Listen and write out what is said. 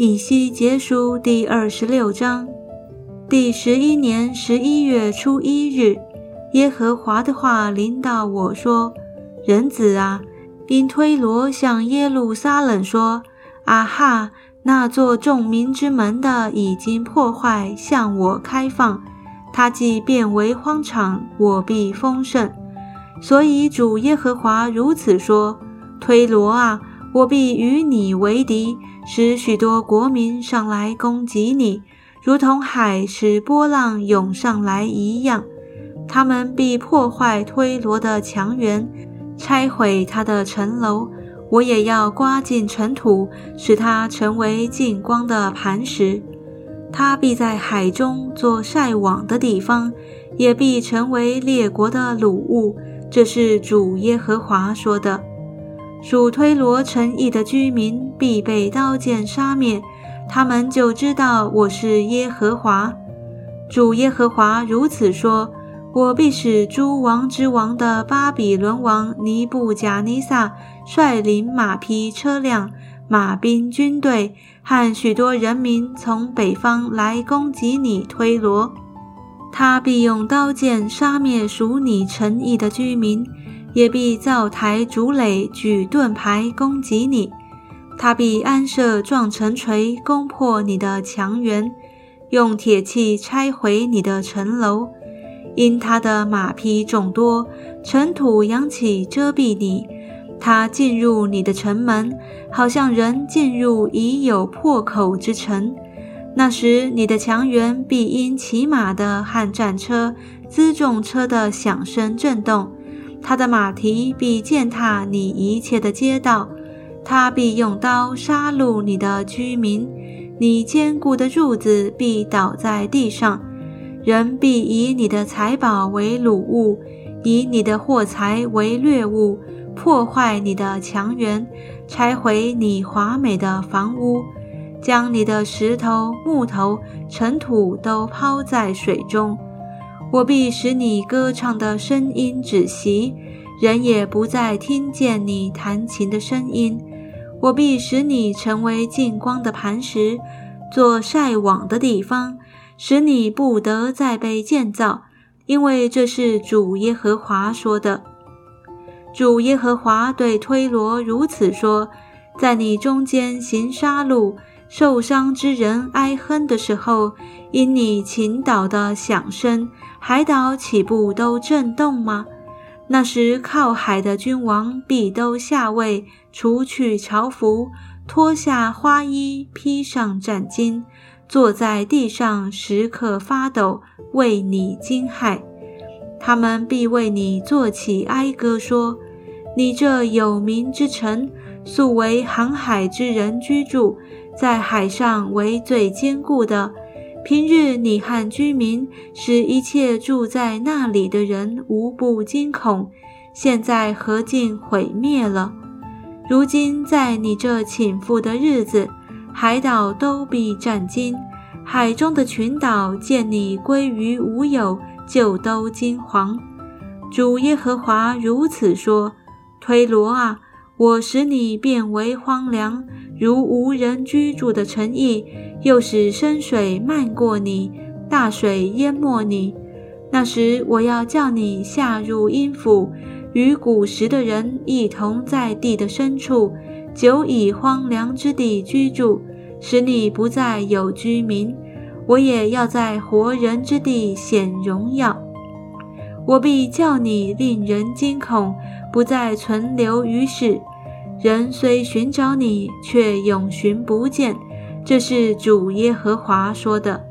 以西结书第二十六章，第十一年十一月初一日，耶和华的话临到我说：“人子啊，因推罗向耶路撒冷说：‘啊哈，那座众民之门的已经破坏，向我开放。他既变为荒场，我必丰盛。’所以主耶和华如此说：推罗啊，我必与你为敌。”使许多国民上来攻击你，如同海使波浪涌上来一样。他们必破坏推罗的墙垣，拆毁他的城楼。我也要刮尽尘土，使它成为净光的磐石。他必在海中做晒网的地方，也必成为列国的掳物。这是主耶和华说的。属推罗城邑的居民必被刀剑杀灭，他们就知道我是耶和华。主耶和华如此说：我必使诸王之王的巴比伦王尼布贾尼撒率领马匹、车辆、马兵、军队和许多人民从北方来攻击你推罗，他必用刀剑杀灭属你城邑的居民。也必造台筑垒，举盾牌攻击你；他必安设撞城锤，攻破你的墙垣，用铁器拆毁你的城楼。因他的马匹众多，尘土扬起遮蔽你。他进入你的城门，好像人进入已有破口之城。那时，你的墙垣必因骑马的和战车、辎重车的响声震动。他的马蹄必践踏你一切的街道，他必用刀杀戮你的居民，你坚固的柱子必倒在地上，人必以你的财宝为掳物，以你的货财为掠物，破坏你的墙垣，拆毁你华美的房屋，将你的石头、木头、尘土都抛在水中。我必使你歌唱的声音止息，人也不再听见你弹琴的声音。我必使你成为净光的磐石，做晒网的地方，使你不得再被建造，因为这是主耶和华说的。主耶和华对推罗如此说：在你中间行杀戮、受伤之人哀哼的时候，因你倾倒的响声。海岛岂不都震动吗？那时靠海的君王必都下位，除去朝服，脱下花衣，披上战巾，坐在地上，时刻发抖，为你惊骇。他们必为你作起哀歌，说：“你这有名之城，素为航海之人居住，在海上为最坚固的。”平日你和居民使一切住在那里的人无不惊恐，现在何竟毁灭了？如今在你这倾覆的日子，海岛都必战惊，海中的群岛见你归于无有，就都惊惶。主耶和华如此说：推罗啊，我使你变为荒凉，如无人居住的城邑。又使深水漫过你，大水淹没你。那时我要叫你下入阴府，与古时的人一同在地的深处，久以荒凉之地居住，使你不再有居民。我也要在活人之地显荣耀。我必叫你令人惊恐，不再存留于世。人虽寻找你，却永寻不见。这是主耶和华说的。